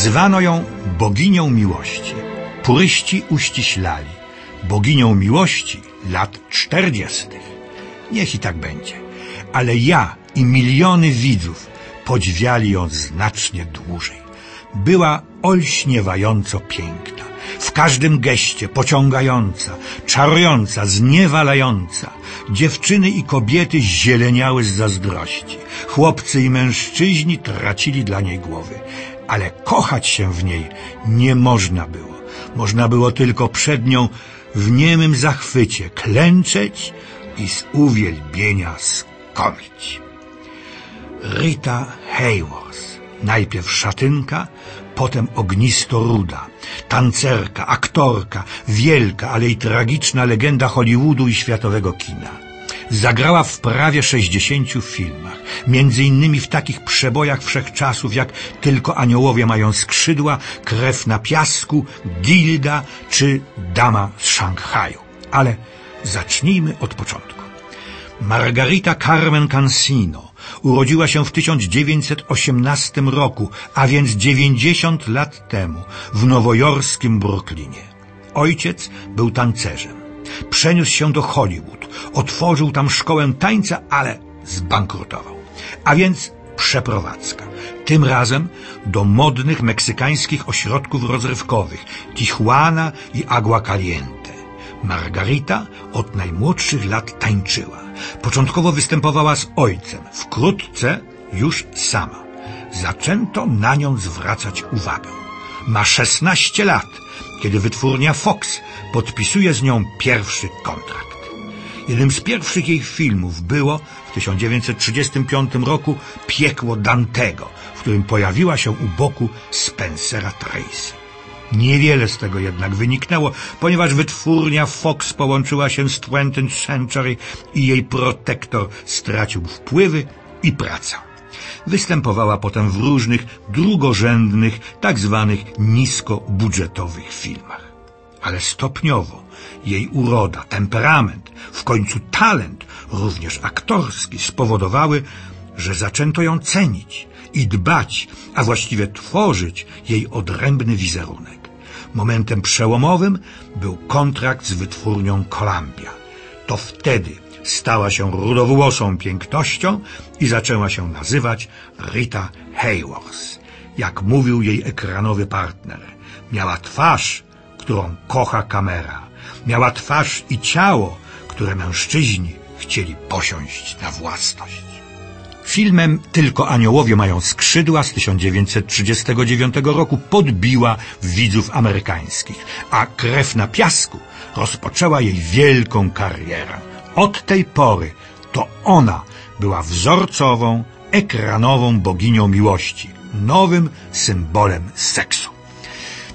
Nazywano ją boginią miłości. Puryści uściślali. Boginią miłości lat czterdziestych. Niech i tak będzie. Ale ja i miliony widzów podziwiali ją znacznie dłużej. Była olśniewająco piękna. W każdym geście pociągająca, czarująca, zniewalająca. Dziewczyny i kobiety zieleniały z zazdrości. Chłopcy i mężczyźni tracili dla niej głowy. Ale kochać się w niej nie można było. Można było tylko przed nią w niemym zachwycie klęczeć i z uwielbienia skomić. Rita Hayworth, najpierw szatynka, potem ognisto-ruda, tancerka, aktorka, wielka, ale i tragiczna legenda Hollywoodu i światowego kina. Zagrała w prawie 60 filmach, między innymi w takich przebojach wszechczasów jak Tylko aniołowie mają skrzydła, Krew na piasku, Gilda czy Dama z Szanghaju. Ale zacznijmy od początku. Margarita Carmen Cansino urodziła się w 1918 roku, a więc 90 lat temu, w nowojorskim Brooklynie. Ojciec był tancerzem. Przeniósł się do Hollywood, otworzył tam szkołę tańca, ale zbankrutował. A więc przeprowadzka. Tym razem do modnych meksykańskich ośrodków rozrywkowych Tijuana i Agua Caliente. Margarita od najmłodszych lat tańczyła. Początkowo występowała z ojcem, wkrótce już sama. Zaczęto na nią zwracać uwagę. Ma 16 lat, kiedy wytwórnia Fox podpisuje z nią pierwszy kontrakt. Jednym z pierwszych jej filmów było w 1935 roku Piekło Dantego, w którym pojawiła się u boku Spencera Tracy. Niewiele z tego jednak wyniknęło, ponieważ wytwórnia Fox połączyła się z 20th Century i jej protektor stracił wpływy i pracę. Występowała potem w różnych drugorzędnych, tak zwanych niskobudżetowych filmach. Ale stopniowo jej uroda, temperament, w końcu talent, również aktorski, spowodowały, że zaczęto ją cenić i dbać, a właściwie tworzyć jej odrębny wizerunek. Momentem przełomowym był kontrakt z wytwórnią Columbia. To wtedy stała się rudowłosą pięknością i zaczęła się nazywać Rita Hayworth. Jak mówił jej ekranowy partner, miała twarz, którą kocha kamera. Miała twarz i ciało, które mężczyźni chcieli posiąść na własność. Filmem Tylko aniołowie mają skrzydła z 1939 roku podbiła widzów amerykańskich, a Krew na piasku rozpoczęła jej wielką karierę. Od tej pory to ona była wzorcową, ekranową boginią miłości, nowym symbolem seksu.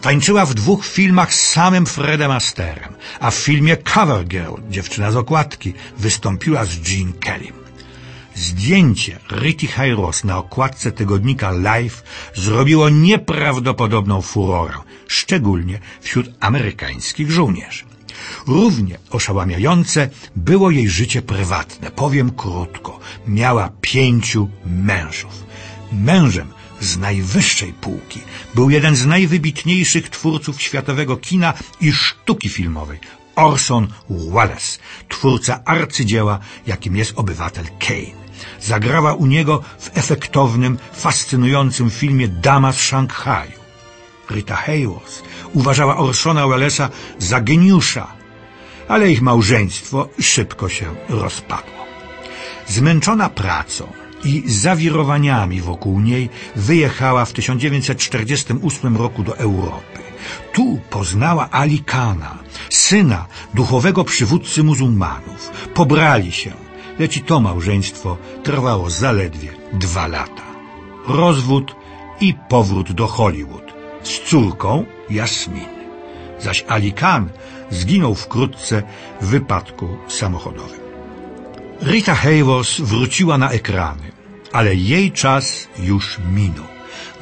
Tańczyła w dwóch filmach z samym Fredem Asterem, a w filmie Cover Girl, dziewczyna z okładki, wystąpiła z Gene Kellym. Zdjęcie Rity Hayros na okładce tygodnika Life zrobiło nieprawdopodobną furorę, szczególnie wśród amerykańskich żołnierzy. Równie oszałamiające było jej życie prywatne. Powiem krótko. Miała pięciu mężów. Mężem z najwyższej półki był jeden z najwybitniejszych twórców światowego kina i sztuki filmowej, Orson Welles, twórca arcydzieła, jakim jest obywatel Kane. Zagrała u niego w efektownym, fascynującym filmie Dama z Szanghaju. Rita Hayworth uważała Orsona Wellesa za geniusza, ale ich małżeństwo szybko się rozpadło. Zmęczona pracą i zawirowaniami wokół niej wyjechała w 1948 roku do Europy. Tu poznała Ali Kana, syna duchowego przywódcy muzułmanów. Pobrali się, lecz i to małżeństwo trwało zaledwie dwa lata. rozwód i powrót do Hollywood z córką Jasmin. Zaś Ali Khan zginął wkrótce w wypadku samochodowym. Rita Hayworth wróciła na ekrany, ale jej czas już minął.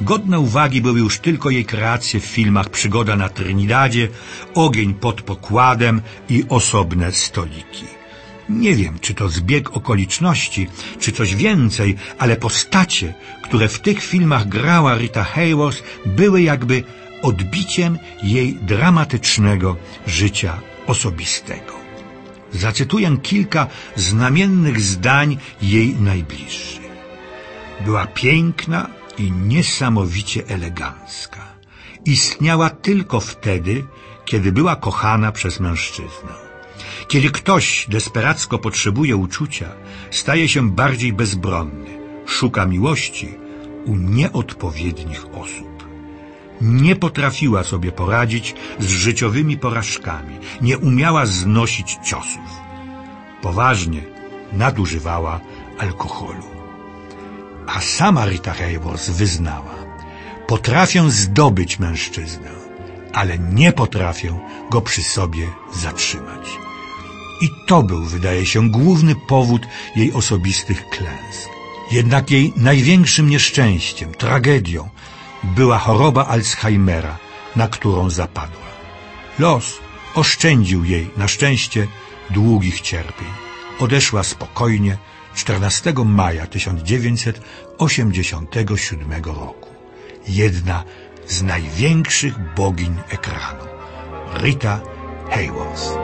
Godne uwagi były już tylko jej kreacje w filmach Przygoda na Trinidadzie, Ogień pod pokładem i Osobne stoliki. Nie wiem, czy to zbieg okoliczności, czy coś więcej, ale postacie, które w tych filmach grała Rita Hayworth, były jakby odbiciem jej dramatycznego życia osobistego. Zacytuję kilka znamiennych zdań jej najbliższych. Była piękna i niesamowicie elegancka. Istniała tylko wtedy, kiedy była kochana przez mężczyznę. Kiedy ktoś desperacko potrzebuje uczucia, staje się bardziej bezbronny, szuka miłości u nieodpowiednich osób. Nie potrafiła sobie poradzić z życiowymi porażkami, nie umiała znosić ciosów. Poważnie nadużywała alkoholu. A sama Rita Hayworth wyznała, potrafię zdobyć mężczyznę, ale nie potrafię go przy sobie zatrzymać. I to był, wydaje się, główny powód jej osobistych klęsk. Jednak jej największym nieszczęściem, tragedią była choroba Alzheimera, na którą zapadła. Los oszczędził jej na szczęście długich cierpień. Odeszła spokojnie 14 maja 1987 roku. Jedna z największych bogiń ekranu, Rita Hayworth.